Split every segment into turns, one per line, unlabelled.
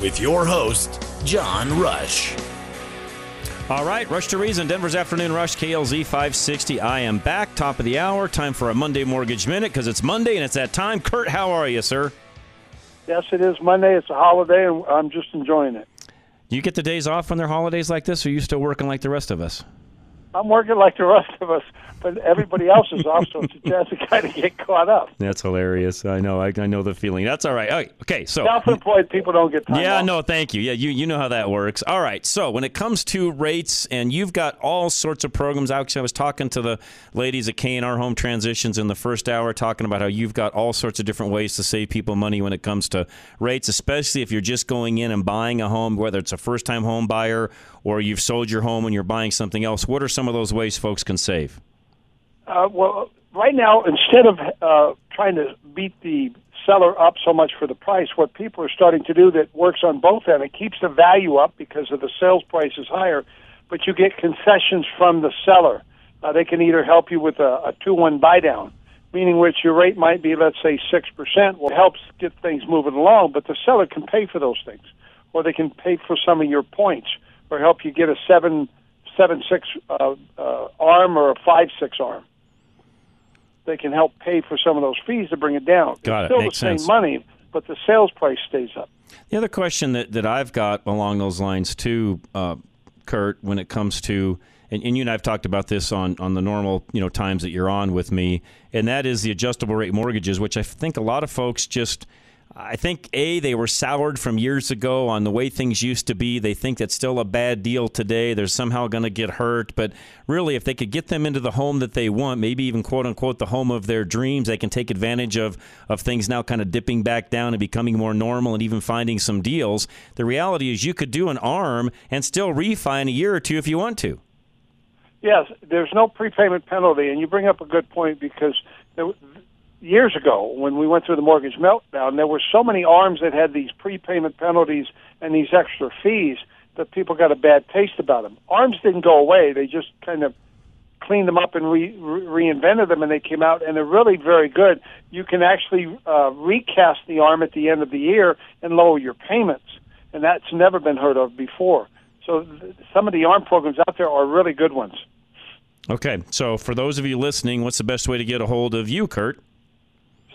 With your host, John Rush.
All right, Rush to Reason, Denver's Afternoon Rush, KLZ 560. I am back, top of the hour. Time for a Monday Mortgage Minute because it's Monday and it's that time. Kurt, how are you, sir?
Yes, it is Monday. It's a holiday, and I'm just enjoying it.
Do you get the days off when they're holidays like this, or are you still working like the rest of us?
I'm working like the rest of us, but everybody else is off, so it's a chance to kind of get caught up.
That's hilarious. I know. I, I know the feeling. That's all right. Okay, so
self-employed people don't get time
Yeah,
off.
no, thank you. Yeah, you you know how that works. All right. So when it comes to rates, and you've got all sorts of programs. Actually, I was talking to the ladies at K and R Home Transitions in the first hour, talking about how you've got all sorts of different ways to save people money when it comes to rates, especially if you're just going in and buying a home, whether it's a first-time home buyer or you've sold your home and you're buying something else. What are some of those ways folks can save?
Uh, well, right now, instead of uh, trying to beat the seller up so much for the price, what people are starting to do that works on both ends, it keeps the value up because of the sales price is higher, but you get concessions from the seller. Uh, they can either help you with a, a two-one buy down, meaning which your rate might be, let's say, six percent. Well, helps get things moving along, but the seller can pay for those things, or they can pay for some of your points, or help you get a seven seven six uh, uh, arm or a five six arm. They can help pay for some of those fees to bring it down.
Got it.
it's still
Makes
the same
sense.
money, but the sales price stays up.
The other question that, that I've got along those lines too, uh, Kurt, when it comes to and, and you and I've talked about this on, on the normal you know times that you're on with me, and that is the adjustable rate mortgages, which I think a lot of folks just I think a they were soured from years ago on the way things used to be. They think that's still a bad deal today. They're somehow going to get hurt, but really, if they could get them into the home that they want, maybe even quote unquote the home of their dreams, they can take advantage of of things now kind of dipping back down and becoming more normal, and even finding some deals. The reality is, you could do an arm and still refi in a year or two if you want to.
Yes, there's no prepayment penalty, and you bring up a good point because years ago, when we went through the mortgage meltdown, there were so many arms that had these prepayment penalties and these extra fees that people got a bad taste about them. Arms didn't go away; they just kind of cleaned them up and re- re- reinvented them, and they came out, and they're really very good. You can actually uh, recast the arm at the end of the year and lower your payments, and that's never been heard of before. So th- some of the arm programs out there are really good ones.
Okay, so for those of you listening, what's the best way to get a hold of you, Kurt?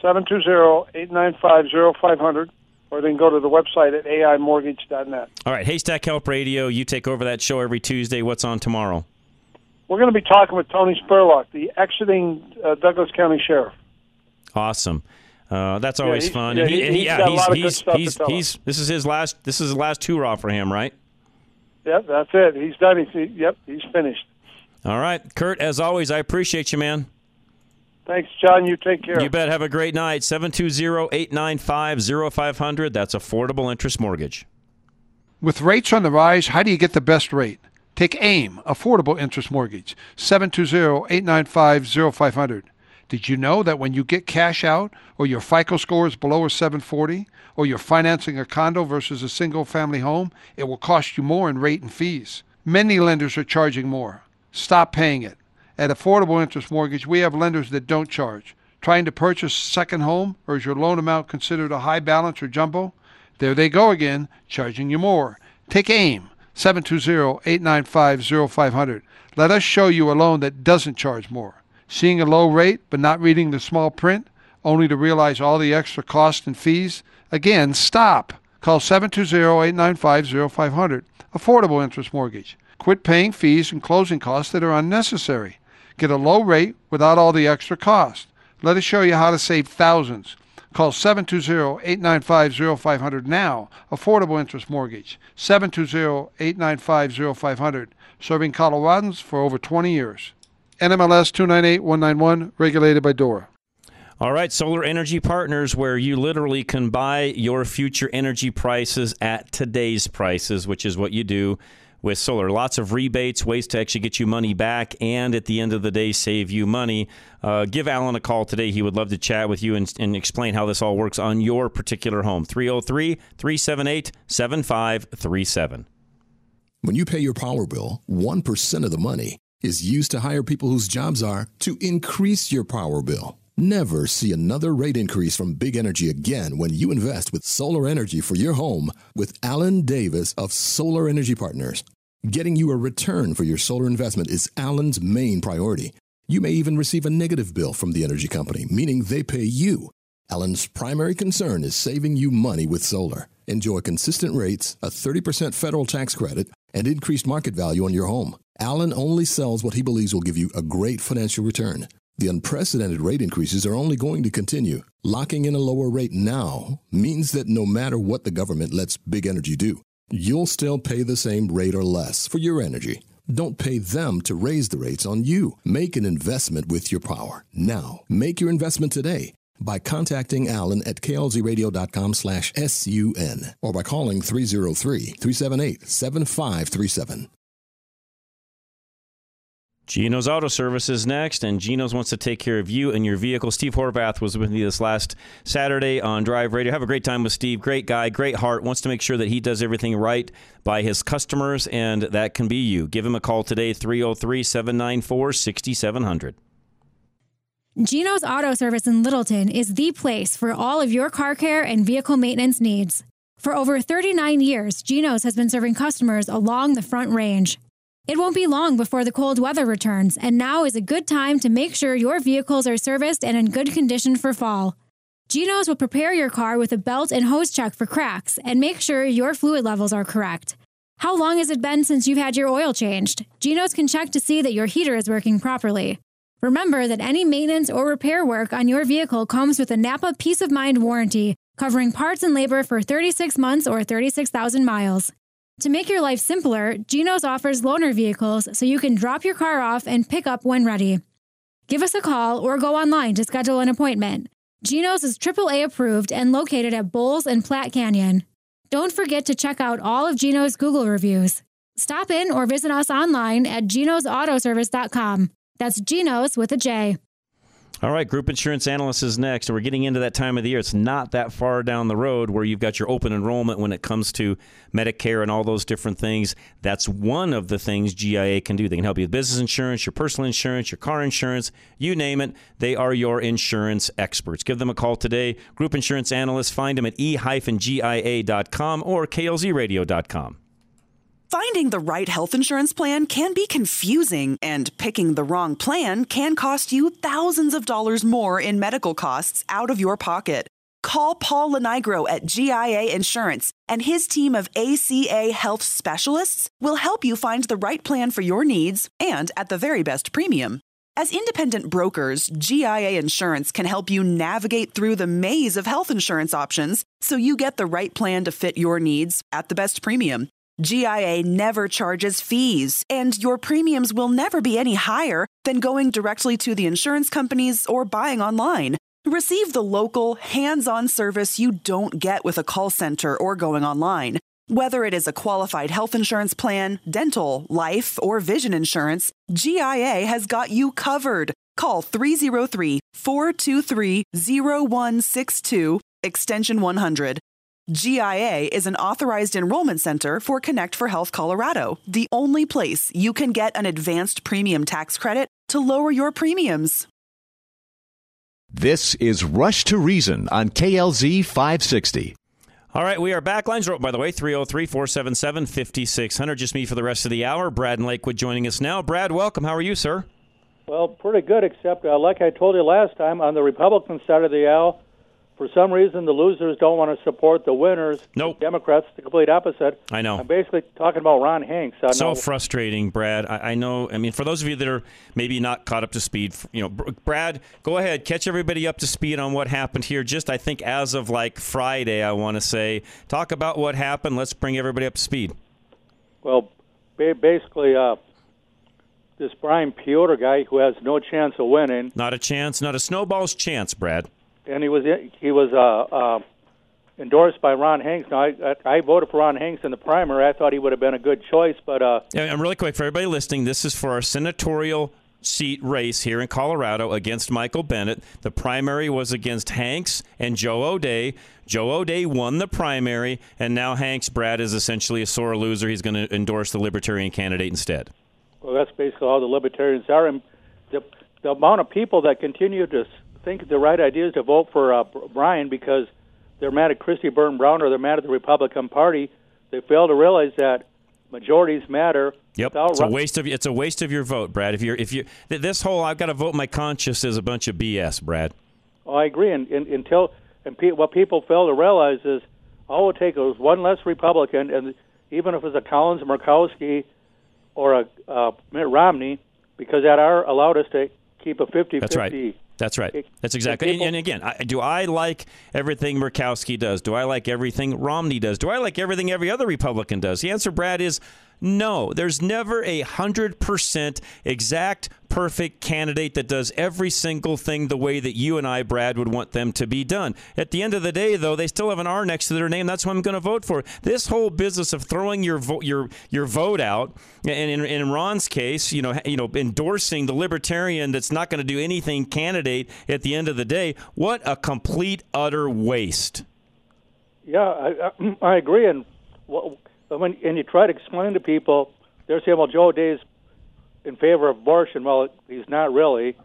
720-895-0500, or they can go to the website at aimortgage.net.
All right, Haystack Help Radio. You take over that show every Tuesday. What's on tomorrow?
We're going to be talking with Tony Spurlock, the exiting uh, Douglas County Sheriff.
Awesome. Uh, that's always
he's-
fun.
yeah,
And
he- he's got a lot of good
he's, he's,
tell
he's, this is his last. This is his last hurrah for him, right?
Yep, that's it. He's done. He's, he, yep, he's finished.
All right, Kurt. As always, I appreciate you, man.
Thanks, John. You take care.
You bet. Have a great night. 720-895-0500. That's affordable interest mortgage.
With rates on the rise, how do you get the best rate? Take AIM, Affordable Interest Mortgage, 720-895-0500. Did you know that when you get cash out or your FICO score is below a 740 or you're financing a condo versus a single family home, it will cost you more in rate and fees? Many lenders are charging more. Stop paying it. At Affordable Interest Mortgage, we have lenders that don't charge. Trying to purchase a second home or is your loan amount considered a high balance or jumbo? There they go again, charging you more. Take AIM, 720-895-0500. Let us show you a loan that doesn't charge more. Seeing a low rate but not reading the small print, only to realize all the extra costs and fees? Again, stop. Call 720-895-0500. Affordable interest mortgage. Quit paying fees and closing costs that are unnecessary. Get a low rate without all the extra cost. Let us show you how to save thousands. Call 720-895-0500 now. Affordable interest mortgage. 720-895-0500. Serving Coloradans for over 20 years. NMLS 298191, regulated by DORA.
All right, Solar Energy Partners, where you literally can buy your future energy prices at today's prices, which is what you do with solar. Lots of rebates, ways to actually get you money back, and at the end of the day, save you money. Uh, give Alan a call today. He would love to chat with you and, and explain how this all works on your particular home. 303 378 7537.
When you pay your power bill, 1% of the money is used to hire people whose jobs are to increase your power bill. Never see another rate increase from Big Energy again when you invest with solar energy for your home with Alan Davis of Solar Energy Partners. Getting you a return for your solar investment is Alan's main priority. You may even receive a negative bill from the energy company, meaning they pay you. Alan's primary concern is saving you money with solar. Enjoy consistent rates, a 30% federal tax credit, and increased market value on your home. Alan only sells what he believes will give you a great financial return. The unprecedented rate increases are only going to continue. Locking in a lower rate now means that no matter what the government lets big energy do, you'll still pay the same rate or less for your energy. Don't pay them to raise the rates on you. Make an investment with your power now. Make your investment today by contacting Alan at klzradio.com slash sun or by calling 303-378-7537.
Gino's Auto Service is next, and Gino's wants to take care of you and your vehicle. Steve Horvath was with me this last Saturday on Drive Radio. Have a great time with Steve. Great guy, great heart. Wants to make sure that he does everything right by his customers, and that can be you. Give him a call today, 303 794 6700.
Gino's Auto Service in Littleton is the place for all of your car care and vehicle maintenance needs. For over 39 years, Gino's has been serving customers along the Front Range. It won't be long before the cold weather returns, and now is a good time to make sure your vehicles are serviced and in good condition for fall. Geno's will prepare your car with a belt and hose check for cracks and make sure your fluid levels are correct. How long has it been since you've had your oil changed? Geno's can check to see that your heater is working properly. Remember that any maintenance or repair work on your vehicle comes with a Napa Peace of Mind warranty, covering parts and labor for 36 months or 36,000 miles. To make your life simpler, Gino's offers loaner vehicles so you can drop your car off and pick up when ready. Give us a call or go online to schedule an appointment. Gino's is AAA approved and located at Bowles and Platte Canyon. Don't forget to check out all of Gino's Google reviews. Stop in or visit us online at genosautoservice.com. That's Gino's with a J.
All right, group insurance analyst is next. We're getting into that time of the year. It's not that far down the road where you've got your open enrollment when it comes to Medicare and all those different things. That's one of the things GIA can do. They can help you with business insurance, your personal insurance, your car insurance, you name it. They are your insurance experts. Give them a call today. Group insurance analyst, find them at e-gia.com or klzradio.com.
Finding the right health insurance plan can be confusing, and picking the wrong plan can cost you thousands of dollars more in medical costs out of your pocket. Call Paul Lenigro at GIA Insurance, and his team of ACA health specialists will help you find the right plan for your needs and at the very best premium. As independent brokers, GIA Insurance can help you navigate through the maze of health insurance options so you get the right plan to fit your needs at the best premium. GIA never charges fees, and your premiums will never be any higher than going directly to the insurance companies or buying online. Receive the local, hands on service you don't get with a call center or going online. Whether it is a qualified health insurance plan, dental, life, or vision insurance, GIA has got you covered. Call 303 423 0162, extension 100. GIA is an authorized enrollment center for Connect for Health Colorado, the only place you can get an advanced premium tax credit to lower your premiums.
This is Rush to Reason on KLZ 560.
All right, we are back. Lines are open, by the way, 303 477 5600. Just me for the rest of the hour. Brad and Lakewood joining us now. Brad, welcome. How are you, sir?
Well, pretty good, except uh, like I told you last time, on the Republican side of the aisle, for some reason, the losers don't want to support the winners.
Nope.
Democrats, the complete opposite.
I know.
I'm basically talking about Ron Hanks. I
so
know.
frustrating, Brad. I, I know. I mean, for those of you that are maybe not caught up to speed, you know, Brad, go ahead, catch everybody up to speed on what happened here. Just I think as of like Friday, I want to say, talk about what happened. Let's bring everybody up to speed.
Well, ba- basically, uh, this Brian Peotter guy who has no chance of winning,
Not a chance, not a snowball's chance, Brad.
And he was he was uh, uh, endorsed by Ron Hanks. Now, I, I voted for Ron Hanks in the primary. I thought he would have been a good choice, but uh,
Yeah, And really quick for everybody listening, this is for our senatorial seat race here in Colorado against Michael Bennet. The primary was against Hanks and Joe O'Dea. Joe O'Dea won the primary, and now Hanks Brad is essentially a sore loser. He's going to endorse the Libertarian candidate instead.
well, that's basically all the libertarians are. And the the amount of people that continue to think the right idea is to vote for uh, Brian because they're mad at Kristi Burton Brown or they're mad at the Republican Party, they fail to realize that majorities matter.
Yep, it's a waste of it's a waste of your vote, Brad. If you're if you this whole I've got to vote my conscience is a bunch of BS, Brad.
Oh, I agree. And, and until and pe- what people fail to realize is all it would take is one less Republican, and even if it's a Collins, Murkowski, or a uh, Mitt Romney, because that are allowed us to keep a 50-50.
That's right. That's right. That's exactly. And, and again, I, do I like everything Murkowski does? Do I like everything Romney does? Do I like everything every other Republican does? The answer, Brad, is no. There's never a hundred percent exact, perfect candidate that does every single thing the way that you and I, Brad, would want them to be done. At the end of the day, though, they still have an R next to their name. That's what I'm going to vote for. This whole business of throwing your vote, your your vote out, and in, in Ron's case, you know, you know, endorsing the libertarian that's not going to do anything candidate at the end of the day. What a complete utter waste.
Yeah, I, I agree. And wh- when and you try to explain to people, they're saying, "Well, Joe Day's in favor of abortion." Well, he's not really,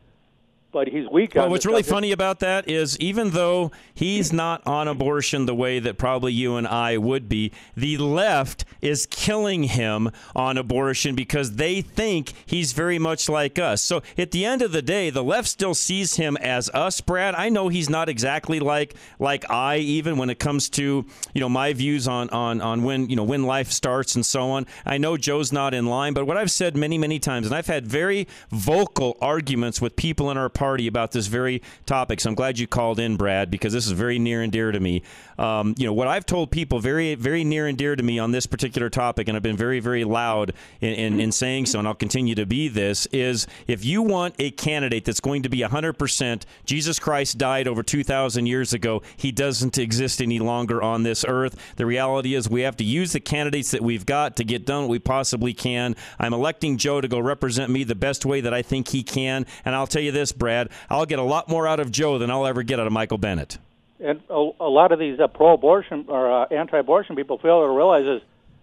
but he's weak
Well, what's really
subject.
funny about that is even though he's not on abortion the way that probably you and I would be, the left is killing him on abortion because they think he's very much like us. So at the end of the day, the left still sees him as us, Brad. I know he's not exactly like like I even when it comes to, you know, my views on on on when, you know, when life starts and so on. I know Joe's not in line, but what I've said many many times and I've had very vocal arguments with people in our party about this very topic. So I'm glad you called in, Brad, because this is very near and dear to me. Um, you know, what I've told people very, very near and dear to me on this particular topic, and I've been very, very loud in, in, in saying so, and I'll continue to be this, is if you want a candidate that's going to be 100% Jesus Christ died over 2,000 years ago, he doesn't exist any longer on this earth. The reality is we have to use the candidates that we've got to get done what we possibly can. I'm electing Joe to go represent me the best way that I think he can, and I'll tell you this, Brad, I'll get a lot more out of Joe than I'll ever get out of Michael Bennet.
and a, a lot of these uh, pro-abortion or uh, anti-abortion people fail to realize is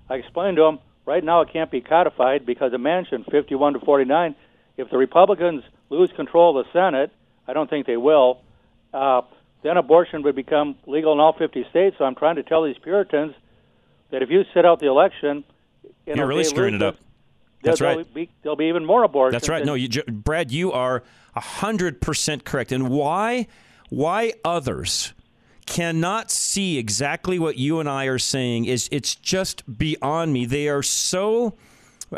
I explained to them right now it can't be codified because the Manchin 51 to 49. If the Republicans lose control of the Senate, I don't think they will. Uh, then abortion would become legal in all 50 states. So I'm trying to tell these Puritans that if you sit out the election,
You're really screwing it up. That's right.
There'll be, there'll be even more abortions.
That's right. No, you, Brad, you are hundred percent correct. And why? Why others cannot see exactly what you and I are saying is it's just beyond me. They are so.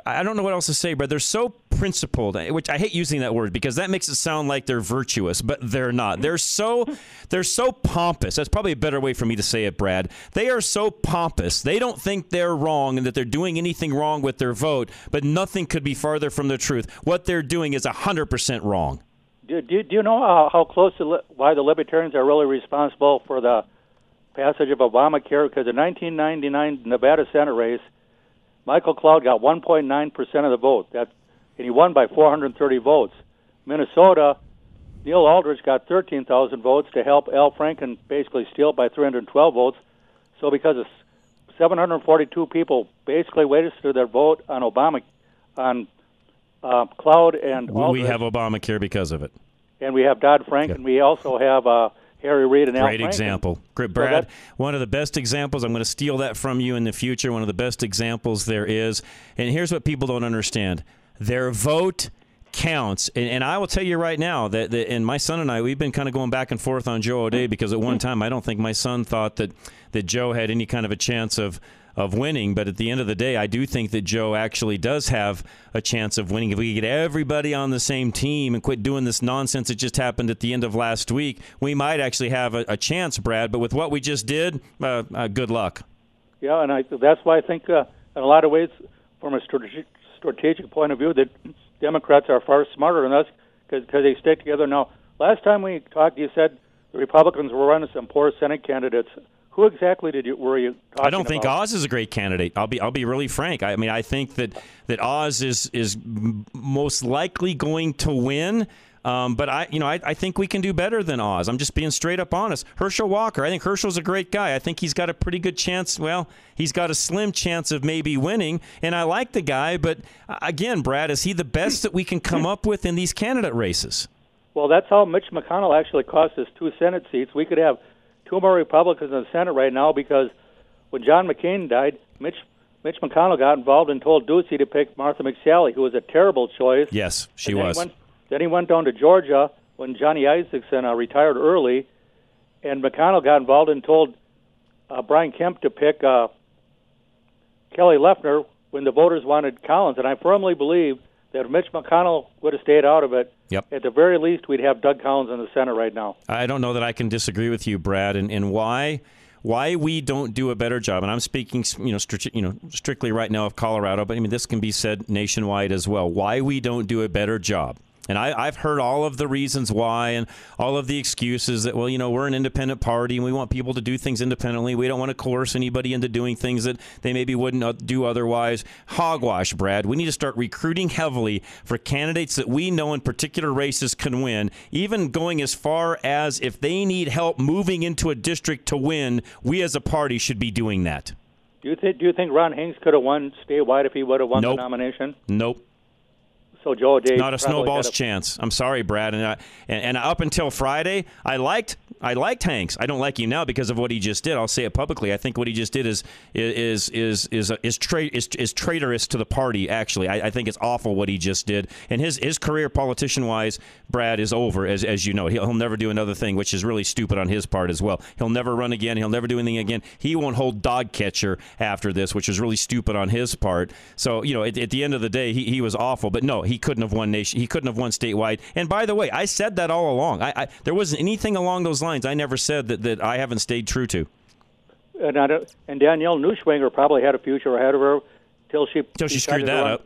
I don't know what else to say, but they're so principled, eh, which I hate using that word because that makes it sound like they're virtuous, but they're not. Mm-hmm. They're so they're so pompous. That's probably a better way for me to say it, Brad. They are so pompous. They don't think they're wrong and that they're doing anything wrong with their vote, but nothing could be farther from the truth. What they're doing is 100% wrong.
Do, do, do you know how, how close to li- why the Libertarians are really responsible for the passage of Obamacare? Because the 1999 Nevada Senate race, Michael Cloud got 1.9 percent of the vote. That and he won by 430 votes. Minnesota, Neil Aldrich got 13,000 votes to help Al Franken basically steal it by 312 votes. So because of 742 people basically wasted their vote on Obama, on uh, Cloud and
We-
Aldrich
We have Obamacare because of it.
and we have Dodd Frank, and we also have uh, Harry Reid and Al
Great
Franken.
example. Great, Brad.
that-
one of the best examples. I'm going to steal that from you in the future. One of the best examples there is. And here's what people don't understand their vote counts. And, and I will tell you right now that, that, and my son and I, we've been kind of going back and forth on Joe O'Dea because at one time I don't think my son thought that that Joe had any kind of a chance of of winning. But at the end of the day, I do think that Joe actually does have a chance of winning. If we get everybody on the same team and quit doing this nonsense that just happened at the end of last week, we might actually have a, a chance, Brad. But with what we just did, uh, uh, good luck.
Yeah, and I, that's why I think, uh, in a lot of ways, from a strategic, strategic point of view, that Democrats are far smarter than us because they stick together. Now, last time we talked, you said the Republicans were running some poor Senate candidates. Who exactly did you were you
I don't think
about?
Oz is a great candidate. I'll be I'll be really frank. I mean, I think that that Oz is is most likely going to win. Um, but I, you know, I, I think we can do better than Oz. I'm just being straight up honest. Herschel Walker, I think Herschel's a great guy. I think he's got a pretty good chance. Well, he's got a slim chance of maybe winning, and I like the guy. But again, Brad, is he the best that we can come up with in these candidate races?
Well, that's how Mitch McConnell actually cost us two Senate seats. We could have two more Republicans in the Senate right now because when John McCain died, Mitch Mitch McConnell got involved and told Ducey to pick Martha McSally, who was a terrible choice.
Yes, she
And then
was.
He went, then he went down to Georgia when Johnny Isakson uh, retired early, and McConnell got involved and told uh, Brian Kemp to pick uh, Kelly Loeffler when the voters wanted Collins. And I firmly believe that if Mitch McConnell would have stayed out of it,
Yep.
at the very least, we'd have Doug Collins in the Senate right now.
I don't know that I can disagree with you, Brad, and, and why why we don't do a better job. And I'm speaking, you know, stri- you know, strictly right now of Colorado, but I mean this can be said nationwide as well. Why we don't do a better job. And I, I've heard all of the reasons why and all of the excuses that, well, you know, we're an independent party and we want people to do things independently. We don't want to coerce anybody into doing things that they maybe wouldn't uh, do otherwise. Hogwash, Brad. We need to start recruiting heavily for candidates that we know in particular races can win, even going as far as if they need help moving into a district to win, we as a party should be doing that.
Do you think? Do you think Ron Hanks could have won statewide if he would have won
Nope.
the nomination?
Nope.
So Joe O'Dea
Not a snowball's
a-
chance. I'm sorry, Brad. And, I, and and up until Friday, I liked I liked Hanks. I don't like him now because of what he just did. I'll say it publicly. I think what he just did is is is is is tra- is, is traitorous to the party. Actually, I, I think it's awful what he just did. And his his career, politician wise, Brad is over. As as you know, he'll, he'll never do another thing, which is really stupid on his part as well. He'll never run again. He'll never do anything again. He won't hold dog catcher after this, which is really stupid on his part. So you know, at, at the end of the day, he, he was awful. But no, he couldn't have won nation. He couldn't have won statewide. And by the way, I said that all along. I, I there wasn't anything along those lines. I never said that that I haven't stayed true to.
And, I and Danielle Neuschwanger probably had a future ahead of her till she
Till she screwed that up.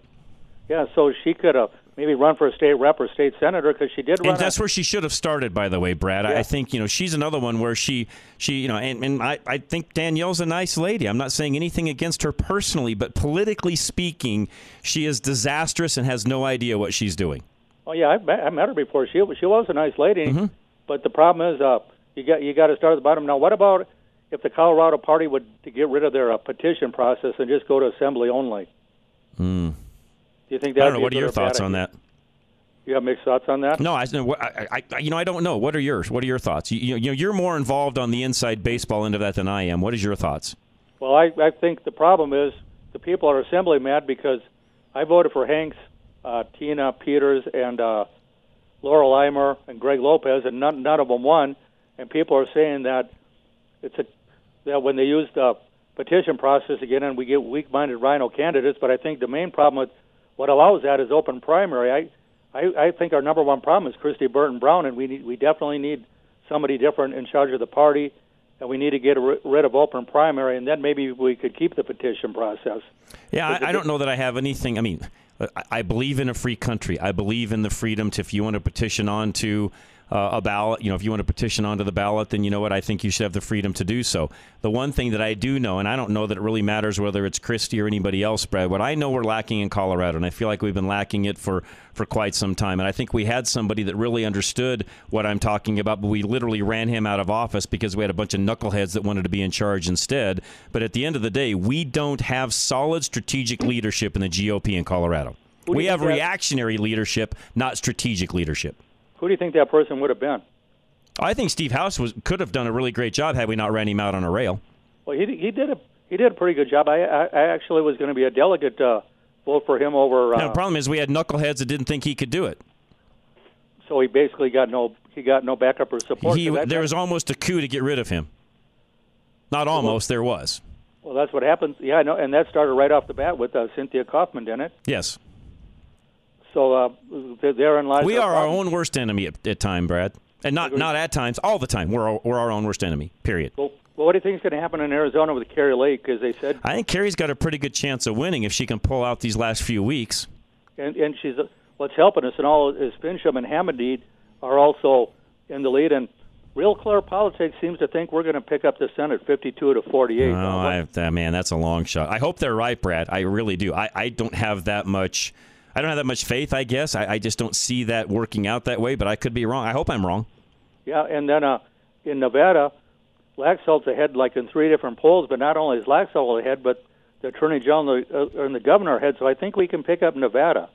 Yeah, so she could have maybe run for a state rep or state senator because she did run.
And that's where she should have started, by the way, Brad. I I think you know she's another one where she she you know, and, and I, I think Danielle's a nice lady. I'm not saying anything against her personally, but politically speaking, she is disastrous and has no idea what she's doing.
Oh yeah, I met, I met her before. She she was a nice lady,
Mm-hmm.
but the problem is, uh, you got you got to start at the bottom. Now, what about if the Colorado Party would to get rid of their uh, petition process and just go to assembly only?
Hmm.
Do you think
I don't know. What are your thoughts on that?
You have mixed thoughts on that?
No, I, I, I, you know, I don't know. What are yours? What are your thoughts? You, you know, you're more involved on the inside baseball end of that than I am. What is your thoughts?
Well, I, I think the problem is the people are Assembly mad because I voted for Hanks, uh, Tina Peters, and uh, Laurel Imer and Greg Lopez, and none, none of them won. And people are saying that it's a that when they use the petition process again, and we get weak-minded rhino candidates. But I think the main problem with what allows that is open primary. I I, I think our number one problem is Kristi Burton Brown, and we need, we definitely need somebody different in charge of the party, and we need to get rid of open primary, and then maybe we could keep the petition process.
Yeah, I, I don't know that I have anything. I mean, I, I believe in a free country. I believe in the freedom to, if you want to petition on to uh, a ballot, you know, if you want to petition onto the ballot, then you know what? I think you should have the freedom to do so. The one thing that I do know, and I don't know that it really matters whether it's Kristi or anybody else, Brad, what I know we're lacking in Colorado, and I feel like we've been lacking it for, for quite some time. And I think we had somebody that really understood what I'm talking about, but we literally ran him out of office because we had a bunch of knuckleheads that wanted to be in charge instead. But at the end of the day, we don't have solid strategic leadership in the GOP in Colorado. We have reactionary leadership, not strategic leadership.
Who do you think that person would have been?
I think Steve House was could have done a really great job had we not ran him out on a rail.
Well, he he did a he did a pretty good job. I I, I actually was going to be a delegate uh, vote for him over. Uh,
Now, the problem is we had knuckleheads that didn't think he could do it.
so he basically got no he got no backup or support.
He, there was almost a coup to get rid of him. Not almost, there was.
well, that's what happens. Yeah, I know, and that started right off the bat with uh, Cynthia Coffman, didn't it?
Yes.
So uh, therein lies.
We are our own worst enemy at, at time, Brad. And not, not at times, all the time. We're our, we're our own worst enemy, period.
Well, well, what do you think is going to happen in Arizona with Kari Lake? As they said,
I think Kari's got a pretty good chance of winning if she can pull out these last few weeks.
and, and she's uh, what's helping us, and all is Finchem and Hamadeh are also in the lead. And Real Clear Politics seems to think we're going to pick up the Senate 52 to 48.
Oh, I, that, man, that's a long shot. I hope they're right, Brad. I really do. I, I don't have that much. I don't have that much faith. I guess I, I just don't see that working out that way. But I could be wrong. I hope I'm wrong.
Yeah, and then uh, in Nevada, Laxalt's ahead like in three different polls, but not only is Laxalt ahead, but the Attorney General and the, uh, and the Governor ahead. So I think we can pick up Nevada.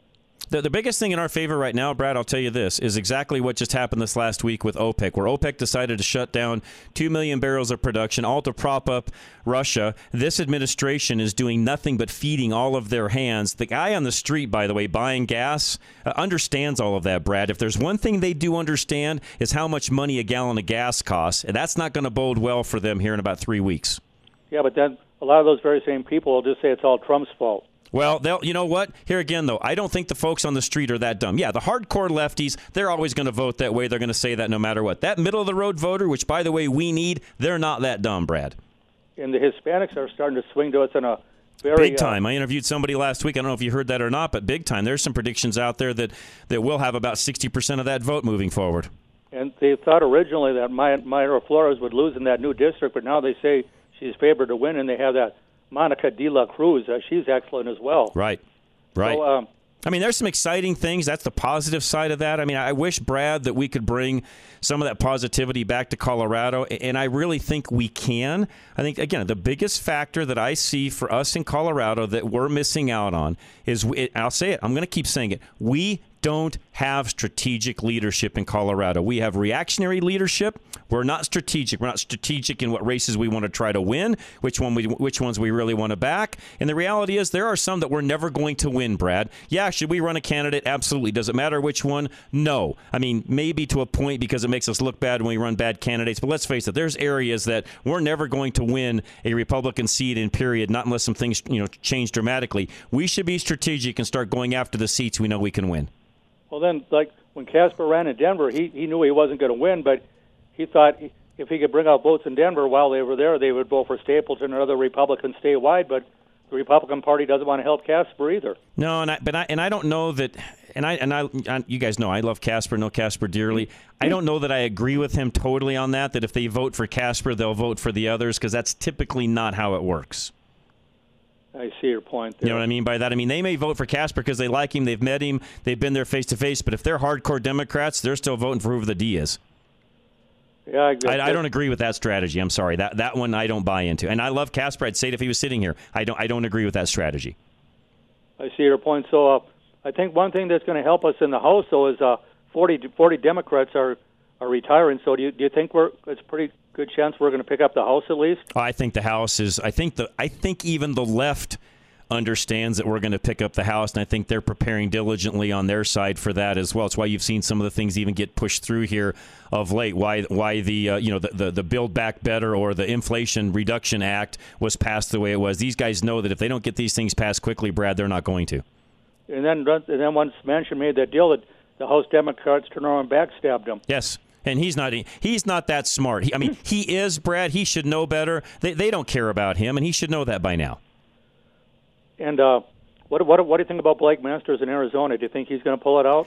The, the biggest thing in our favor right now, Brad, I'll tell you this, is exactly what just happened this last week with OPEC, where OPEC decided to shut down 2 million barrels of production, all to prop up Russia. This administration is doing nothing but feeding all of their hands. The guy on the street, by the way, buying gas, uh, understands all of that, Brad. If there's one thing they do understand, is how much money a gallon of gas costs, and that's not going to bode well for them here in about three weeks.
Yeah, but then a lot of those very same people will just say it's all Trump's fault.
Well, they'll, you know what? Here again, though, I don't think the folks on the street are that dumb. Yeah, the hardcore lefties, they're always going to vote that way. They're going to say that no matter what. That middle of the road voter, which, by the way, we need, they're not that dumb, Brad.
And the Hispanics are starting to swing to us in a very
Big
uh,
time. I interviewed somebody last week. I don't know if you heard that or not, but big time. There's some predictions out there that, that will have about 60% of that vote moving forward.
and they thought originally that Mayra Flores would lose in that new district, but now they say she's favored to win, and they have that Monica De La Cruz. Uh, she's excellent as well.
Right. Right.
So, um,
I mean, there's some exciting things. That's the positive side of that. I mean, I wish, Brad, that we could bring some of that positivity back to Colorado, and I really think we can. I think, again, the biggest factor that I see for us in Colorado that we're missing out on is, I'll say it, I'm going to keep saying it, we don't have strategic leadership in Colorado. We have reactionary leadership. We're not strategic. We're not strategic in what races we want to try to win, which one we which ones we really want to back. And the reality is there are some that we're never going to win, Brad. Yeah, should we run a candidate? Absolutely. Does it matter which one? No. I mean, maybe to a point because it makes us look bad when we run bad candidates, but let's face it, there's areas that we're never going to win a Republican seat in period, not unless some things, you know, change dramatically. We should be strategic and start going after the seats we know we can win.
Well, then, like when Casper ran in Denver, he he knew he wasn't going to win, but he thought if he could bring out votes in Denver while they were there, they would vote for Stapleton or other Republicans statewide. But the Republican Party doesn't want to help Casper either.
No, and I, but I and I don't know that. And I and I, I, you guys know I love Casper, know Casper dearly. I don't know that I agree with him totally on that. That if they vote for Casper, they'll vote for the others because that's typically not how it works.
I see your point.
You know what I mean by that? I mean they may vote for Casper because they like him, they've met him, they've been there face to face. But if they're hardcore Democrats, they're still voting for whoever the D is.
Yeah, I,
I, I don't agree with that strategy. I'm sorry that that one I don't buy into. And I love Casper. I'd say it if he was sitting here. I don't. I don't agree with that strategy.
I see your point. So uh, I think one thing that's going to help us in the House, though, is uh, 40, 40 Democrats are are retiring. So do you do you think we're it's pretty good chance we're going to pick up the House at least?
I think the House is. I think the. I think even the left understands that we're going to pick up the House, and I think they're preparing diligently on their side for that as well. It's why you've seen some of the things even get pushed through here of late. Why why the uh, you know the, the the Build Back Better or the Inflation Reduction Act was passed the way it was. These guys know that if they don't get these things passed quickly, Brad, they're not going to.
And then and then once Manchin made that deal, that the House Democrats turned around and backstabbed him.
Yes. And he's not he's not that smart. He, I mean, he is Brad. He should know better. They, they don't care about him, and he should know that by now.
And uh, what what what do you think about Blake Masters in Arizona? Do you think he's going to pull it out?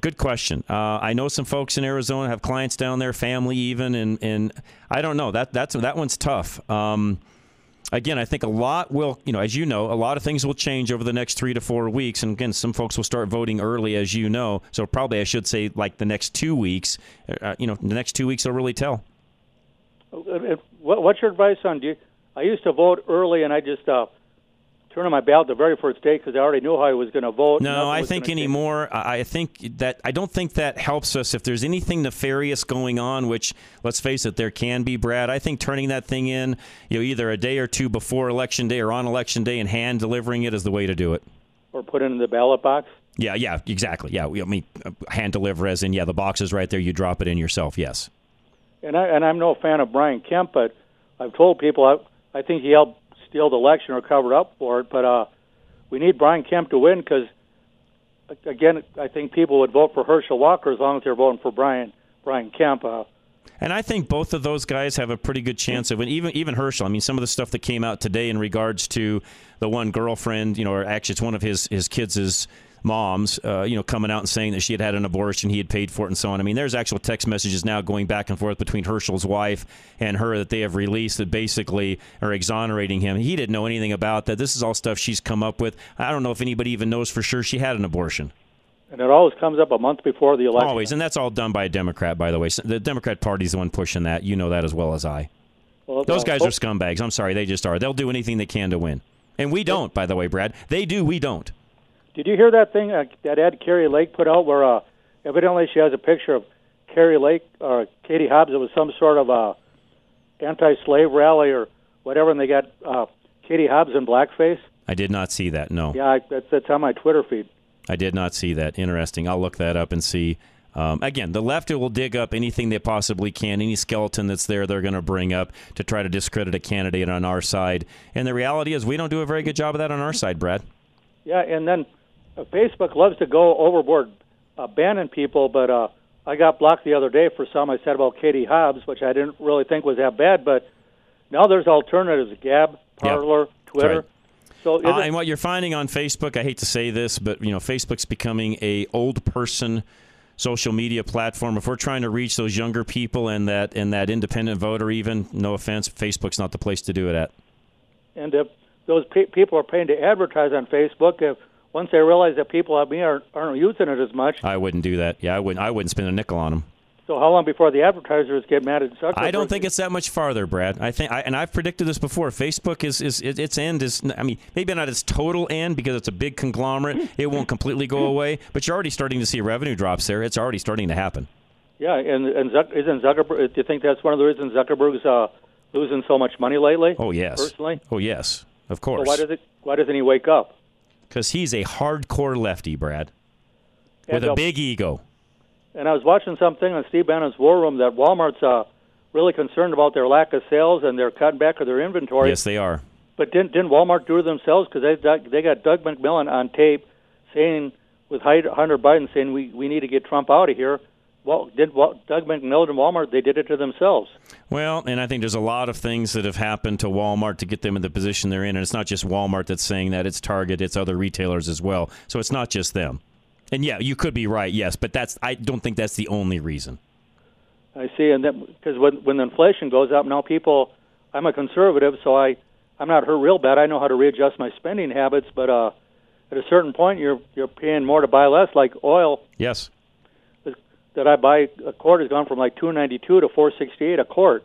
Good question. Uh, I know some folks in Arizona have clients down there, family even, and and I don't know that that's that one's tough. Um, again, I think a lot will, you know, as you know, a lot of things will change over the next three to four weeks. And again, some folks will start voting early, as you know. So probably I should say like the next two weeks. Uh, you know, the next two weeks will really tell.
Uh, uh, What, what's your advice on? Do you, I used to vote early, and I just uh, turn in my ballot the very first day because I already knew how I was going to vote.
No, I think
change.
anymore. I I think that I don't think that helps us if there's anything nefarious going on. Which, let's face it, there can be. Brad, I think turning that thing in, you know, either a day or two before election day or on election day, and hand delivering it is the way to do it.
or put it in the ballot box.
Yeah, yeah, exactly. Yeah, we- I mean, uh, hand deliver as in yeah, the box is right there. You drop it in yourself. Yes.
And I and I'm no fan of Brian Kemp, but I've told people I I think he helped steal election or cover up for it. But uh, we need Brian Kemp to win because again, I think people would vote for Herschel Walker as long as they're voting for Brian Brian Kemp. Uh,
And I think both of those guys have a pretty good chance of. Even even Herschel. I mean, some of the stuff that came out today in regards to the one girlfriend, you know, or actually it's one of his his kids' moms, uh, you know, coming out and saying that she had had an abortion, he had paid for it, and so on. I mean, there's actual text messages now going back and forth between Herschel's wife and her that they have released that basically are exonerating him. He didn't know anything about that. This is all stuff she's come up with. I don't know if anybody even knows for sure she had an abortion.
and it always comes up a month before the election.
Always, and that's all done by a Democrat, by the way. The Democrat Party's the one pushing that. You know that as well as I.
Well,
Those guys
hope-
are scumbags. I'm sorry, they just are. They'll do anything they can to win, and we don't. By the way, Brad, they do. We don't.
Did you hear that thing uh, that Ed Kari Lake put out where uh, evidently she has a picture of Kari Lake or Katie Hobbs? It was some sort of uh, anti-slave rally or whatever, and they got uh, Katie Hobbs in blackface.
I did not see that. No,
Yeah, I, that's that's on my Twitter feed.
I did not see that. Interesting. I'll look that up and see. Um, again, the left will dig up anything they possibly can, any skeleton that's there, they're going to bring up to try to discredit a candidate on our side. And the reality is, we don't do a very good job of that on our side, Brad.
Yeah, and then Facebook loves to go overboard, uh, banning people. But uh, I got blocked the other day for some I said about Katie Hobbs, which I didn't really think was that bad. But now there's alternatives: Gab, Parler, Twitter.
right.
So
Uh, and what you're finding on Facebook, I hate to say this, but you know, Facebook's becoming a old person social media platform. If we're trying to reach those younger people and that and that independent voter, even no offense, Facebook's not the place to do it at.
and if those pe- people are paying to advertise on Facebook, if once they realize that people like me aren't, aren't using it as much,
I wouldn't do that. Yeah, I wouldn't. I wouldn't spend a nickel on them.
so how long before the advertisers get mad at Zuckerberg?
I don't think it's that much farther, Brad. I think, I, and I've predicted this before. Facebook is is it, its end is. I mean, maybe not its total end because it's a big conglomerate. It won't completely go away, but you're already starting to see revenue drops there. It's already starting to happen.
Yeah, and and Zuck, isn't Zuckerberg? Do you think that's one of the reasons Zuckerberg's uh, losing so much money lately?
Oh yes.
Personally,
Oh yes. Of
so
course.
why does it? Why doesn't he wake up?
Because he's a hardcore lefty, Brad, with
And,
a
uh,
big ego.
And I was watching something on Steve Bannon's War Room that Walmart's uh, really concerned about their lack of sales and they're cutting back of their inventory.
Yes, they are.
But didn't didn't Walmart do it themselves? Because they they got Doug McMillon on tape saying with Hunter Biden saying we we need to get Trump out of here. Well, did Doug McMillon and Walmart? They did it to themselves.
Well, and I think there's a lot of things that have happened to Walmart to get them in the position they're in, and it's not just Walmart that's saying that; it's Target, it's other retailers as well. So it's not just them. And yeah, you could be right, yes, but that's I don't think that's the only reason.
I see, and because when when the inflation goes up, now people. I'm a conservative, so I I'm not hurt real bad. I know how to readjust my spending habits, but uh, at a certain point, you're you're paying more to buy less. Like oil
Yes.
That I buy a quart has gone from like two ninety two to four sixty eight a quart.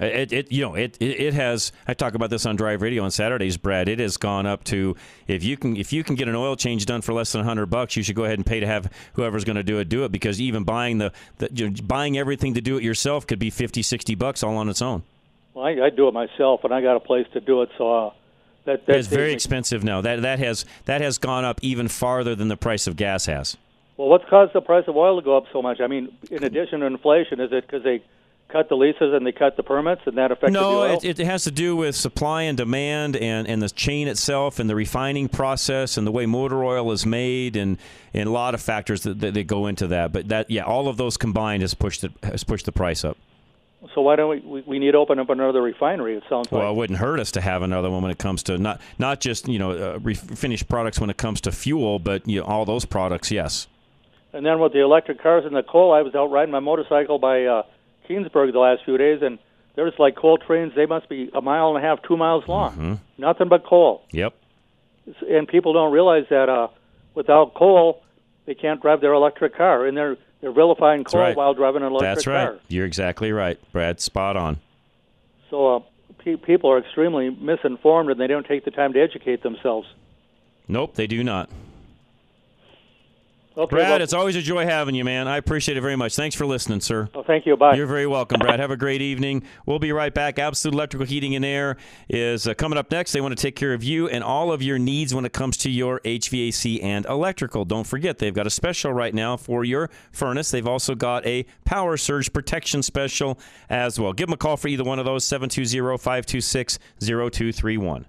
It, it you know it, it has I talk about this on Drive Radio on Saturdays, Brad. It has gone up to if you can if you can get an oil change done for less than hundred bucks, you should go ahead and pay to have whoever's going to do it do it because even buying the, the you know, buying everything to do it yourself could be 50, 60 bucks all on its own.
Well, I, I do it myself, and I got a place to do it, so uh, that that
It's very expensive now. That that has that has gone up even farther than the price of gas has.
Well, what's caused the price of oil to go up so much? I mean, in addition to inflation, is it because they cut the leases and they cut the permits, and that affected
No,
the oil?
it, it has to do with supply and demand and, and the chain itself and the refining process and the way motor oil is made and, and a lot of factors that, that, that go into that. But that yeah, all of those combined has pushed it, has pushed the price up.
so why don't we, we? We need to open up another refinery. It sounds
Well,
like.
it wouldn't hurt us to have another one when it comes to not not just you know uh, finished products when it comes to fuel, but you know, all those products. Yes.
And then with the electric cars and the coal, I was out riding my motorcycle by uh, Keenesburg the last few days, and there's like coal trains. They must be a mile and a half, two miles long.
hmm
Nothing but coal.
Yep.
And people don't realize that uh, without coal, they can't drive their electric car, and they're they're vilifying coal
right.
while driving an electric
That's right.
car.
You're exactly right, Brad. Spot on.
So uh, pe- people are extremely misinformed and they don't take the time to educate themselves.
Nope, they do not.
Okay,
Brad,
well-
it's always a joy having you, man. I appreciate it very much. Thanks for listening, sir.
Oh, thank you. Bye.
You're very welcome, Brad. Have a great evening. We'll be right back. Absolute Electrical Heating and Air is uh, coming up next. They want to take care of you and all of your needs when it comes to your HVAC and electrical. Don't forget, they've got a special right now for your furnace. They've also got a power surge protection special as well. Give them a call for either one of those 720 526 0231.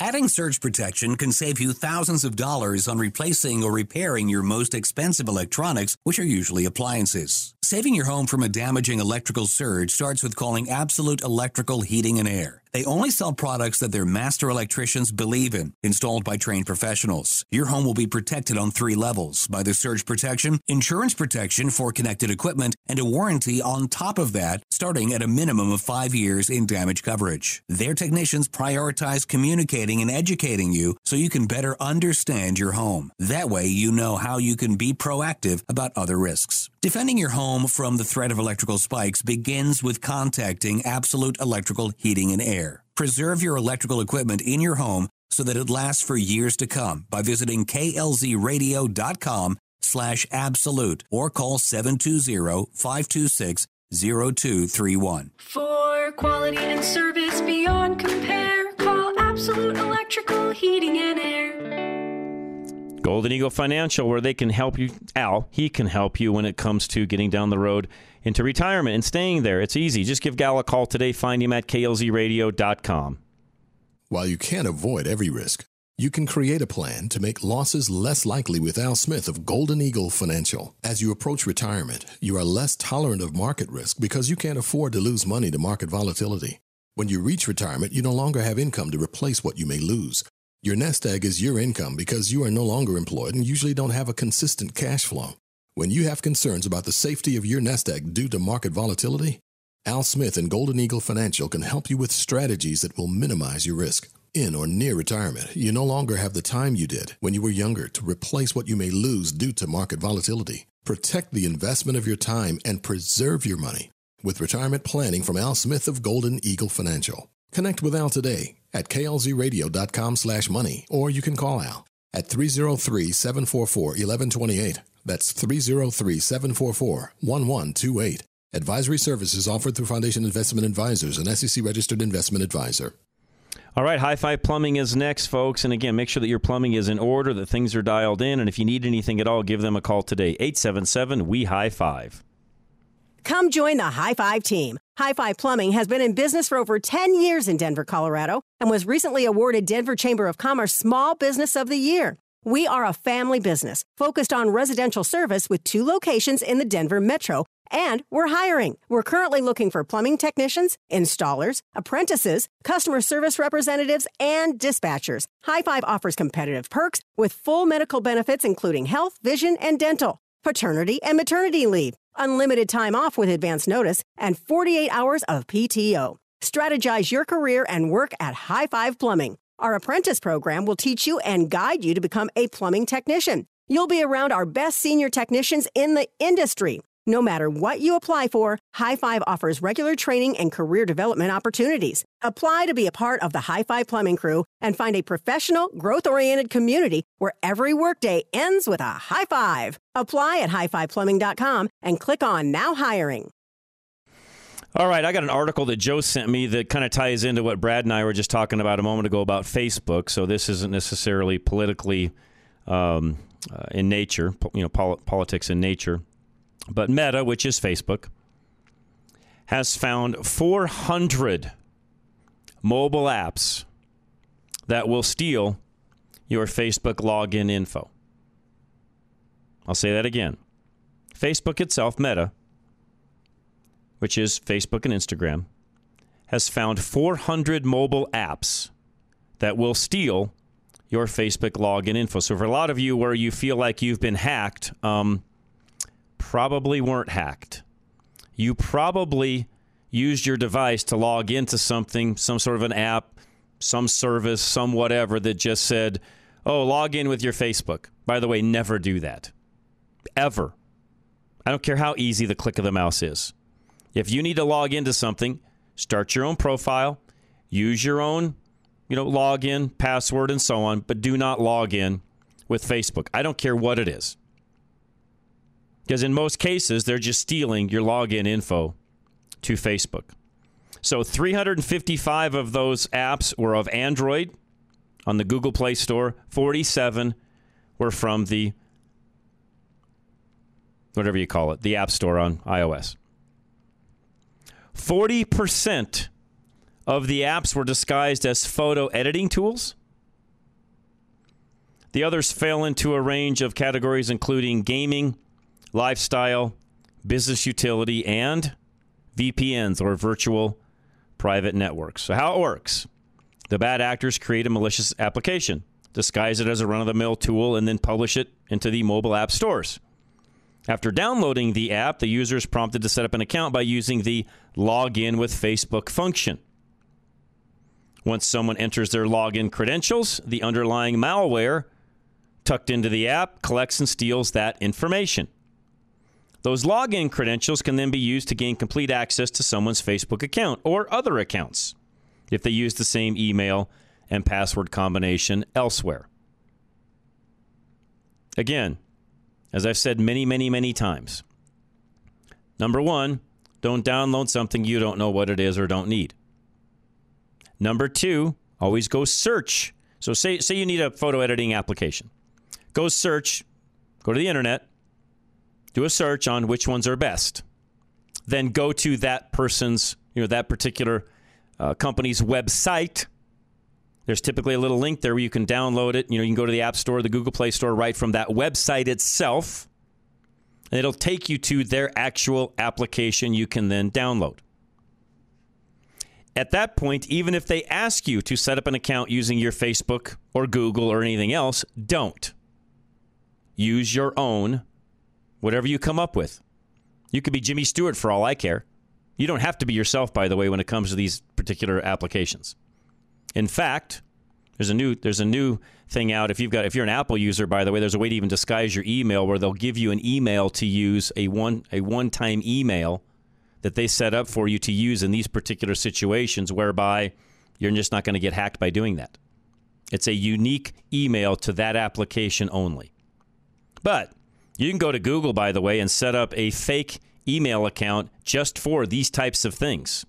Adding surge protection can save you thousands of dollars on replacing or repairing your most expensive electronics, which are usually appliances. Saving your home from a damaging electrical surge starts with calling Absolute Electrical Heating and Air. They only sell products that their master electricians believe in, installed by trained professionals. Your home will be protected on three levels by the surge protection, insurance protection for connected equipment, and a warranty on top of that, starting at a minimum of five years in damage coverage. Their technicians prioritize communicating and educating you so you can better understand your home. That way, you know how you can be proactive about other risks. Defending your home from the threat of electrical spikes begins with contacting Absolute Electrical Heating and Air. Preserve your electrical equipment in your home so that it lasts for years to come by visiting klzradio.com slash absolute or call 720-526-0231.
For quality and service beyond compare, call Absolute Electrical Heating and Air.
Golden Eagle Financial, where they can help you. Al, he can help you when it comes to getting down the road into retirement and staying there. It's easy. Just give Al a call today. Find him at klzradio.com.
While you can't avoid every risk, you can create a plan to make losses less likely with Al Smith of Golden Eagle Financial. As you approach retirement, you are less tolerant of market risk because you can't afford to lose money to market volatility. When you reach retirement, you no longer have income to replace what you may lose. Your nest egg is your income because you are no longer employed and usually don't have a consistent cash flow. When you have concerns about the safety of your nest egg due to market volatility, Al Smith and Golden Eagle Financial can help you with strategies that will minimize your risk. In or near retirement, you no longer have the time you did when you were younger to replace what you may lose due to market volatility. Protect the investment of your time and preserve your money with retirement planning from Al Smith of Golden Eagle Financial. Connect with Al today at klzradio.com slash money, or you can call Al at 303-744-1128. That's 303-744-1128. Advisory services offered through Foundation Investment Advisors, an SEC-registered investment advisor.
All right, High Five Plumbing is next, folks. And again, make sure that your plumbing is in order, that things are dialed in. And if you need anything at all, give them a call today. 877 We High Five.
Come join the High Five team. High Five Plumbing has been in business for over 10 years in Denver, Colorado, and was recently awarded Denver Chamber of Commerce Small Business of the Year. We are a family business focused on residential service with two locations in the Denver metro, and we're hiring. We're currently looking for plumbing technicians, installers, apprentices, customer service representatives, and dispatchers. High Five offers competitive perks with full medical benefits, including health, vision, and dental, paternity and maternity leave, unlimited time off with advance notice, and 48 hours of PTO. Strategize your career and work at High Five Plumbing. Our apprentice program will teach you and guide you to become a plumbing technician. You'll be around our best senior technicians in the industry. No matter what you apply for, High Five offers regular training and career development opportunities. Apply to be a part of the High Five Plumbing crew and find a professional, growth oriented community where every workday ends with a high five. Apply at highfiveplumbing.com and click on Now Hiring.
All right, I got an article that Joe sent me that kind of ties into what Brad and I were just talking about a moment ago about Facebook. So this isn't necessarily politically um, uh, in nature, you know, pol- politics in nature. But Meta, which is Facebook, has found 400 mobile apps that will steal your Facebook login info. I'll say that again. Facebook itself, Meta, which is Facebook and Instagram, has found 400 mobile apps that will steal your Facebook login info. So, for a lot of you where you feel like you've been hacked, um, probably weren't hacked. You probably used your device to log into something, some sort of an app, some service, some whatever that just said, oh, log in with your Facebook. By the way, never do that. Ever. I don't care how easy the click of the mouse is. If you need to log into something, start your own profile, Use your own, you know, login, password, and so on, but do not log in with Facebook. I don't care what it is. Because in most cases, they're just stealing your login info to Facebook. So 355 of those apps were of Android on the Google Play Store, 47 were from the whatever you call it, the App Store on iOS. 40% of the apps were disguised as photo editing tools. The others fell into a range of categories including gaming, lifestyle, business utility, and VPNs or virtual private networks. So, how it works the bad actors create a malicious application, disguise it as a run of the mill tool, and then publish it into the mobile app stores. After downloading the app, the user is prompted to set up an account by using the login with Facebook function. Once someone enters their login credentials, the underlying malware tucked into the app collects and steals that information. Those login credentials can then be used to gain complete access to someone's Facebook account or other accounts if they use the same email and password combination elsewhere. Again, as I've said many, many, many times, number one, don't download something you don't know what it is or don't need. Number two, always go search. So say say you need a photo editing application. Go search, go to the internet, do a search on which ones are best. Then go to that person's, you know, that particular uh, company's website. There's typically a little link there where you can download it. You know, you can go to the App Store, the Google Play Store, right from that website itself, and it'll take you to their actual application you can then download. At that point, even if they ask you to set up an account using your Facebook or Google or anything else, don't. Use your own, whatever you come up with. You could be Jimmy Stewart for all I care. You don't have to be yourself, by the way, when it comes to these particular applications. In fact, there's a new there's a new thing out. If you've got if you're an Apple user, by the way, there's a way to even disguise your email where they'll give you an email to use a one a one time email that they set up for you to use in these particular situations whereby you're just not going to get hacked by doing that. It's a unique email to that application only. But you can go to Google, by the way, and set up a fake email account just for these types of things.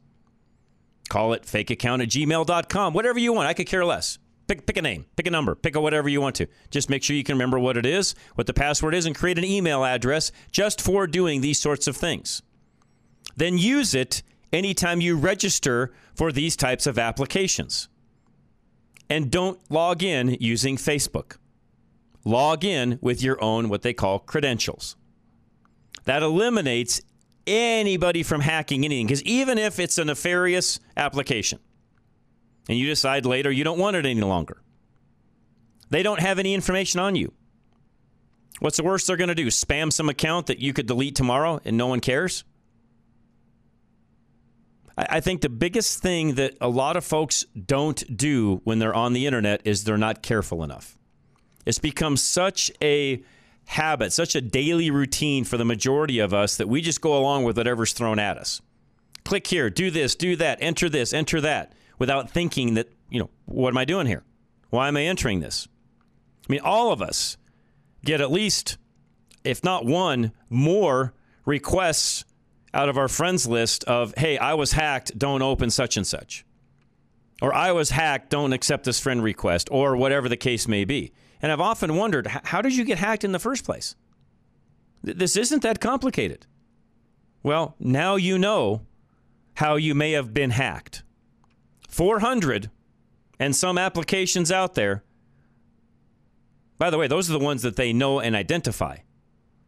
Call it fake account at gmail.com, whatever you want. I could care less. Pick, pick a name, pick a number, pick a whatever you want to. Just make sure you can remember what it is, what the password is, and create an email address just for doing these sorts of things then use it anytime you register for these types of applications. And don't log in using Facebook. Log in with your own, what they call credentials. That eliminates anybody from hacking anything. Because even if it's a nefarious application and you decide later you don't want it any longer, they don't have any information on you. What's the worst they're going to do? Spam some account that you could delete tomorrow and no one cares? I think the biggest thing that a lot of folks don't do when they're on the internet is they're not careful enough. It's become such a habit, such a daily routine for the majority of us that we just go along with whatever's thrown at us. Click here, do this, do that, enter this, enter that, without thinking that, you know, what am I doing here? Why am I entering this? I mean, all of us get at least, if not one, more requests out of our friends list of, hey, I was hacked, don't open such and such. Or I was hacked, don't accept this friend request, or whatever the case may be. And I've often wondered, how did you get hacked in the first place? This isn't that complicated. Well, now you know how you may have been hacked. 400 and some applications out there. By the way, those are the ones that they know and identify.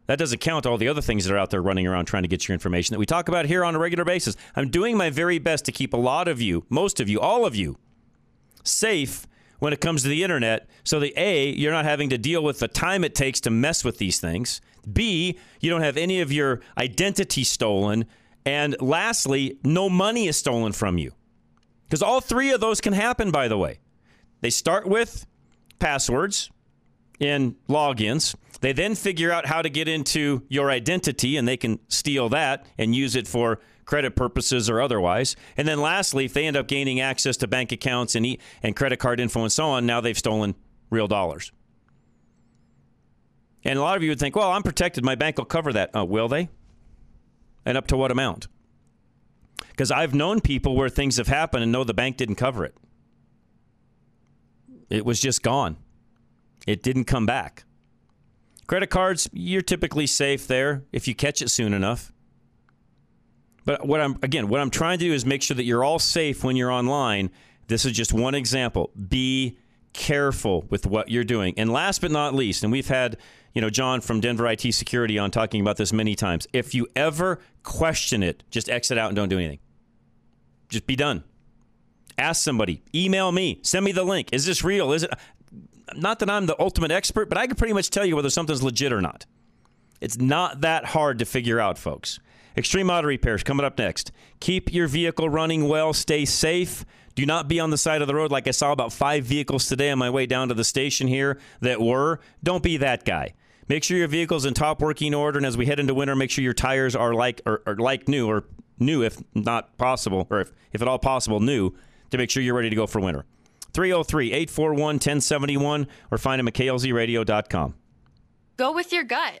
That doesn't count all the other things that are out there running around trying to get your information that we talk about here on a regular basis. I'm doing my very best to keep a lot of you, most of you, all of you, safe when it comes to the internet so that A, you're not having to deal with the time it takes to mess with these things. B, you don't have any of your identity stolen. And lastly, no money is stolen from you. Because all three of those can happen, by the way. They start with passwords and logins. They then figure out how to get into your identity and they can steal that and use it for credit purposes or otherwise. And then lastly, if they end up gaining access to bank accounts and, e- and credit card info and so on, now they've stolen real dollars. And a lot of you would think, well, I'm protected. My bank will cover that. Oh, will they? And up to what amount? Because I've known people where things have happened and know the bank didn't cover it. It was just gone. It didn't come back. Credit cards, you're typically safe there if you catch it soon enough. But what I'm again, what I'm trying to do is make sure that you're all safe when you're online. This is just one example. Be careful with what you're doing. And last but not least, and we've had, you know, John from Denver IT Security on talking about this many times. If you ever question it, just exit out and don't do anything. Just be done. Ask somebody, email me, send me the link. Is this real? Is it not that I'm the ultimate expert, but I can pretty much tell you whether something's legit or not. It's not that hard to figure out, folks. Extreme Auto Repairs coming up next. Keep your vehicle running well, stay safe. Do not be on the side of the road like I saw about five vehicles today on my way down to the station here that were. Don't be that guy. Make sure your vehicle's in top working order, and as we head into winter, make sure your tires are like or, or like new or new if not possible, or if, if at all possible, new to make sure you're ready to go for winter. 303 841 1071 or find them at klzradio.com.
Go with your gut.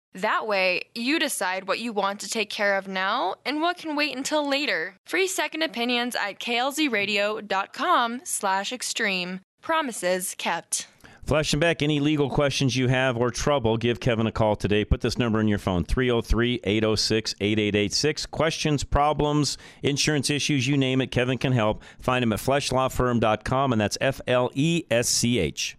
That way, you decide what you want to take care of now and what can wait until later. Free second opinions at klzradio.com slash extreme. Promises kept.
Flesch and Beck, any legal questions you have or trouble, give Kevin a call today. Put this number in your phone 303 806 8886. Questions, problems, insurance issues, you name it, Kevin can help. Find him at fleschlawfirm.com, and that's F L E S C H.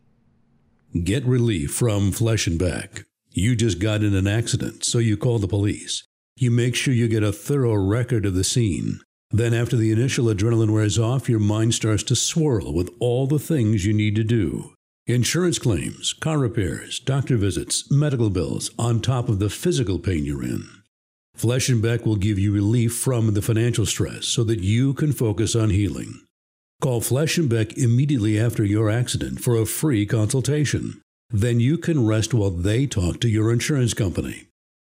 Get relief from Flesch and Beck. You just got in an accident, so you call the police. You make sure you get a thorough record of the scene. Then, after the initial adrenaline wears off, your mind starts to swirl with all the things you need to do. Insurance claims, car repairs, doctor visits, medical bills, on top of the physical pain you're in. Flesch and Beck will give you relief from the financial stress so that you can focus on healing. Call Flesch and Beck immediately after your accident for a free consultation. Then you can rest while they talk to your insurance company.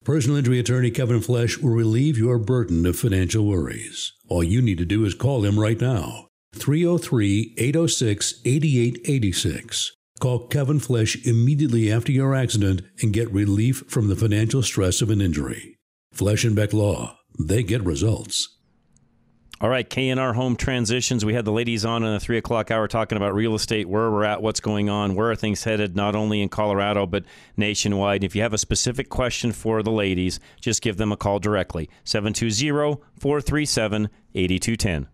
Personal injury attorney Kevin Flesch will relieve your burden of financial worries. All you need to do is call him right now. 303 806 8886. Call Kevin Flesch immediately after your accident and get relief from the financial stress of an injury. Flesch and Beck Law, they get results.
All right, KNR Home Transitions. We had the ladies on in the three o'clock hour talking about real estate, where we're at, what's going on, where are things headed, not only in Colorado, but nationwide. If you have a specific question for the ladies, just give them a call directly 720 437 8210.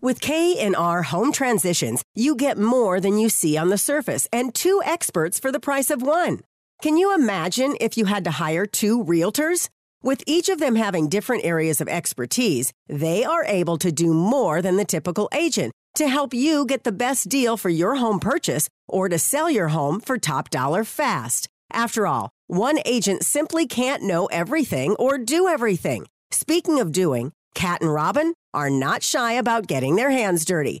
With K&R Home Transitions, you get more than you see on the surface and two experts for the price of one. Can you imagine if you had to hire two realtors? With each of them having different areas of expertise, they are able to do more than the typical agent to help you get the best deal for your home purchase or to sell your home for top dollar fast. After all, one agent simply can't know everything or do everything. Speaking of doing, Cat and Robin are not shy about getting their hands dirty.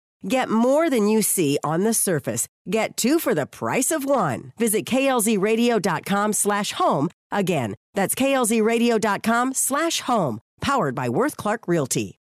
Get more than you see on the surface. Get two for the price of one. Visit klzradio.com slash home. Again, that's klzradio.com slash home. powered by Worth Clark Realty.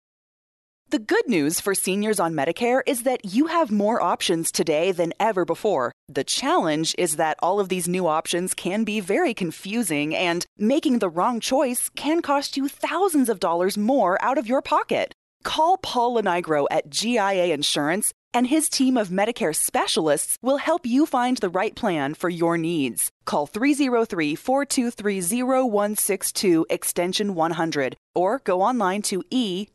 The good news for seniors on Medicare is that you have more options today than ever before. The challenge is that all of these new options can be very confusing, and making the wrong choice can cost you thousands of dollars more out of your pocket. Call Paul Lenigro at GIA Insurance, and his team of Medicare specialists will help you find the right plan for your needs. Call 303 423 0162 extension 100 or go online to e-gia.com.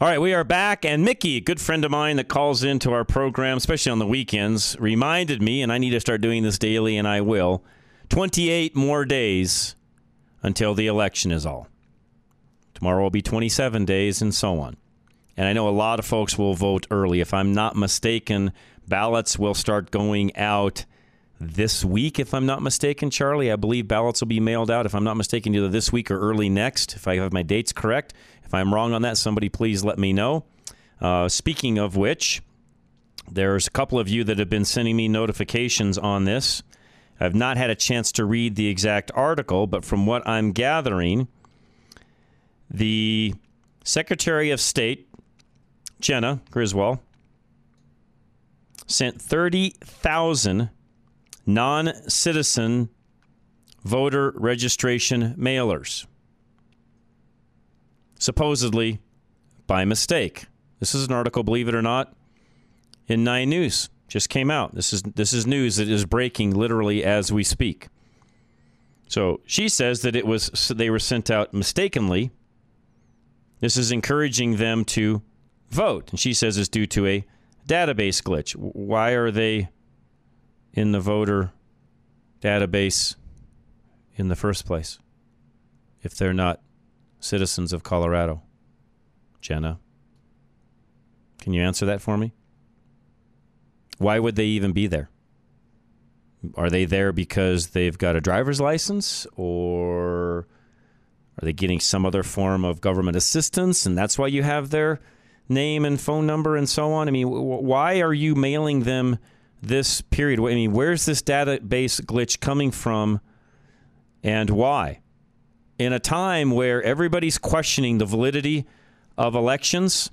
All right, we are back, and Mickey, a good friend of mine that calls into our program, especially on the weekends, reminded me, and I need to start doing this daily, and I will. 28 more days until the election is all. Tomorrow will be 27 days, and so on. And I know a lot of folks will vote early. If I'm not mistaken, ballots will start going out this week, if I'm not mistaken, Charlie. I believe ballots will be mailed out, if I'm not mistaken, either this week or early next, if I have my dates correct. If I'm wrong on that, somebody please let me know. Uh, speaking of which, there's a couple of you that have been sending me notifications on this. I've not had a chance to read the exact article, but from what I'm gathering, the Secretary of State Jena Griswold sent 30,000 non citizen voter registration mailers, supposedly by mistake. This is an article, believe it or not, in Nine News. Just came out. This is this is news that is breaking literally as we speak. So she says that it was they were sent out mistakenly. This is encouraging them to vote. And she says it's due to a database glitch. Why are they in the voter database in the first place if they're not citizens of Colorado? Jena, can you answer that for me? Why would they even be there? Are they there because they've got a driver's license or are they getting some other form of government assistance and that's why you have their name and phone number and so on? I mean, why are you mailing them this period? I mean, where's this database glitch coming from and why? In a time where everybody's questioning the validity of elections,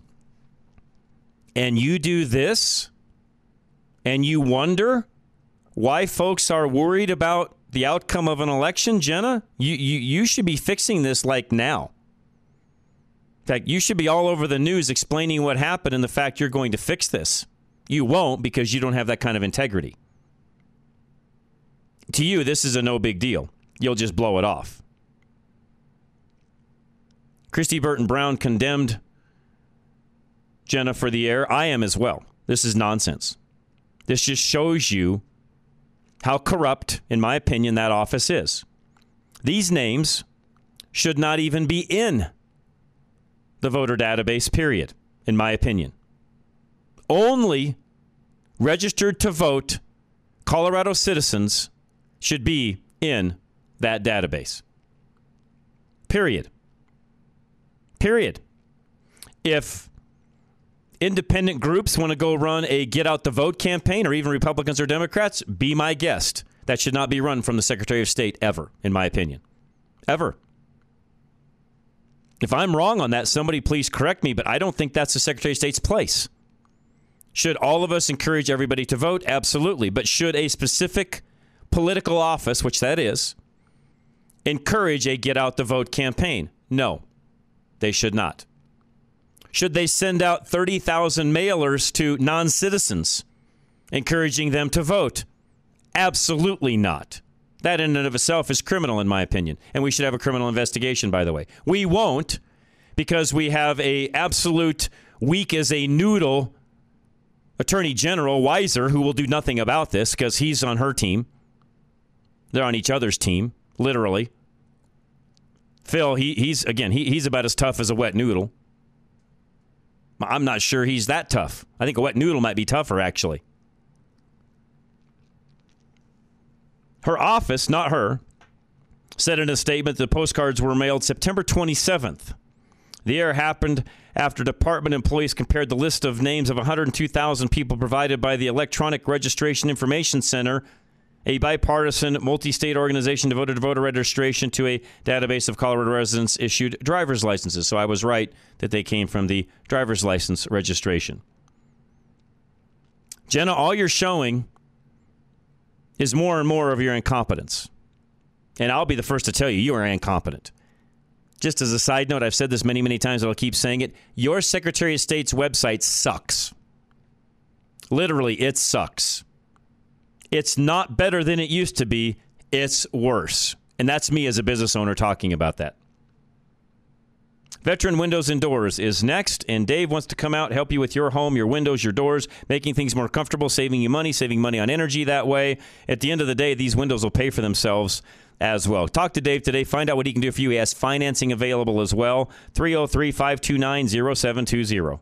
and you do this, and you wonder why folks are worried about the outcome of an election, Jena, you, you, you should be fixing this like now In fact, you should be all over the news explaining what happened and the fact you're going to fix this. You won't because you don't have that kind of integrity. To you, this is a no big deal. You'll just blow it off. Kristi Burton Brown condemned Jena for the air. I am as well. This is nonsense. This just shows you how corrupt, in my opinion, that office is. These names should not even be in the voter database, period, in my opinion. Only registered to vote Colorado citizens should be in that database. Period. Period. If independent groups want to go run a get out the vote campaign, or even Republicans or Democrats, be my guest. That should not be run from the Secretary of State ever, in my opinion. Ever. If I'm wrong on that, somebody please correct me, but I don't think that's the Secretary of State's place. Should all of us encourage everybody to vote? Absolutely. But should a specific political office, which that is, encourage a get out the vote campaign? No, they should not. Should they send out 30,000 mailers to non citizens, encouraging them to vote? Absolutely not. That in and of itself is criminal, in my opinion, and we should have a criminal investigation. By the way, we won't because we have a absolute weak as a noodle attorney general Weiser who will do nothing about this because he's on her team. They're on each other's team, literally. Phil, he, he's again, he, he's about as tough as a wet noodle. I'm not sure he's that tough. I think a wet noodle might be tougher, actually. Her office, not her, said in a statement that the postcards were mailed September 27th. The error happened after department employees compared the list of names of 102,000 people provided by the Electronic Registration Information Center a bipartisan, multi state organization devoted to voter registration to a database of Colorado residents issued driver's licenses. So I was right that they came from the driver's license registration. Jena, all you're showing is more and more of your incompetence. And I'll be the first to tell you, you are incompetent. Just as a side note, I've said this many, many times, and I'll keep saying it. Your Secretary of State's website sucks. Literally, it sucks. It's not better than it used to be, it's worse. And that's me as a business owner talking about that. Veteran Windows and Doors is next, and Dave wants to come out, help you with your home, your windows, your doors, making things more comfortable, saving you money, saving money on energy that way. At the end of the day, these windows will pay for themselves as well. Talk to Dave today, find out what he can do for you. He has financing available as well. 303 529 0720.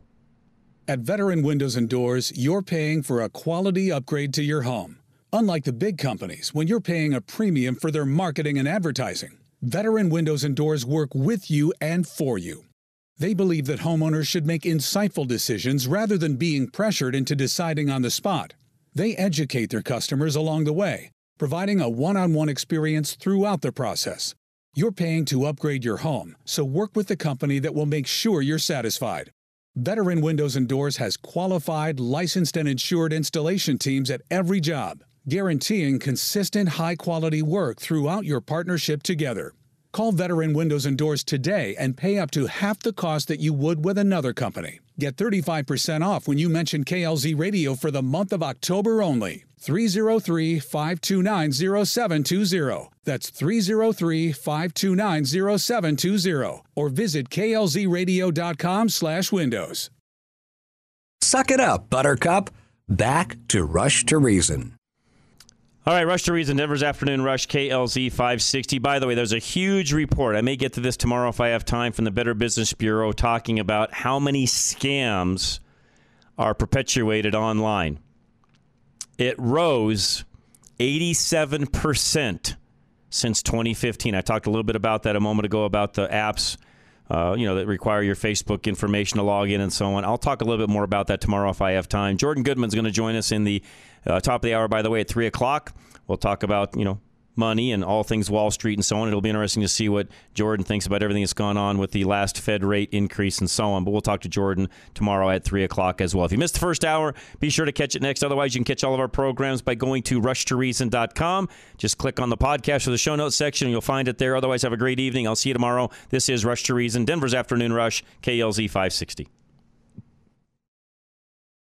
At Veteran Windows and Doors, you're paying for a quality upgrade to your home. Unlike the big companies, when you're paying a premium for their marketing and advertising, Veteran Windows and Doors work with you and for you. They believe that homeowners should make insightful decisions rather than being pressured into deciding on the spot. They educate their customers along the way, providing a one on one experience throughout the process. You're paying to upgrade your home, so work with the company that will make sure you're satisfied. Veteran Windows and Doors has qualified, licensed, and insured installation teams at every job guaranteeing consistent high quality work throughout your partnership together. Call Veteran Windows and Doors today and pay up to half the cost that you would with another company. Get 35% off when you mention KLZ Radio for the month of October only. 303 529 0720. That's 303 529 0720. Or visit klzradio.com slash windows.
Suck it up, Buttercup. Back to Rush to Reason.
All right, Rush to Reason, Denver's Afternoon Rush, KLZ 560. By the way, there's a huge report. I may get to this tomorrow if I have time from the Better Business Bureau talking about how many scams are perpetuated online. It rose 87% since 2015. I talked a little bit about that a moment ago about the apps. Uh, you know that require your Facebook information to log in and so on. I'll talk a little bit more about that tomorrow if I have time. Jordan Goodman's going to join us in the uh, top of the hour, by the way, at three o'clock. We'll talk about you know money and all things Wall Street and so on. It'll be interesting to see what Jordan thinks about everything that's gone on with the last Fed rate increase and so on. But we'll talk to Jordan tomorrow at 3 o'clock as well. If you missed the first hour, be sure to catch it next. Otherwise, you can catch all of our programs by going to rushtoreason.com. Just click on the podcast or the show notes section and you'll find it there. Otherwise, have a great evening. I'll see you tomorrow. This is Rush to Reason, Denver's Afternoon Rush, KLZ 560.